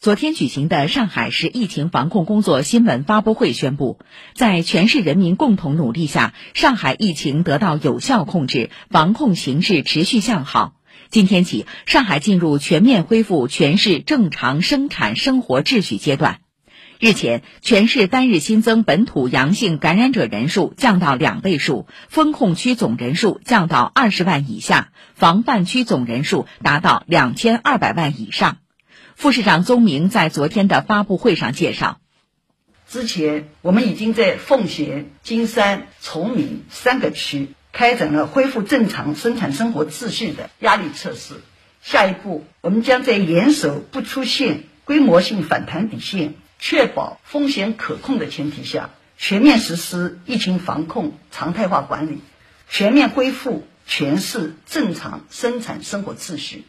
昨天举行的上海市疫情防控工作新闻发布会宣布，在全市人民共同努力下，上海疫情得到有效控制，防控形势持续向好。今天起，上海进入全面恢复全市正常生产生活秩序阶段。日前，全市单日新增本土阳性感染者人数降到两位数，封控区总人数降到二十万以下，防范区总人数达到两千二百万以上。副市长宗明在昨天的发布会上介绍，之前我们已经在奉贤、金山、崇明三个区开展了恢复正常生产生活秩序的压力测试。下一步，我们将在严守不出现规模性反弹底线、确保风险可控的前提下，全面实施疫情防控常态化管理，全面恢复全市正常生产生活秩序。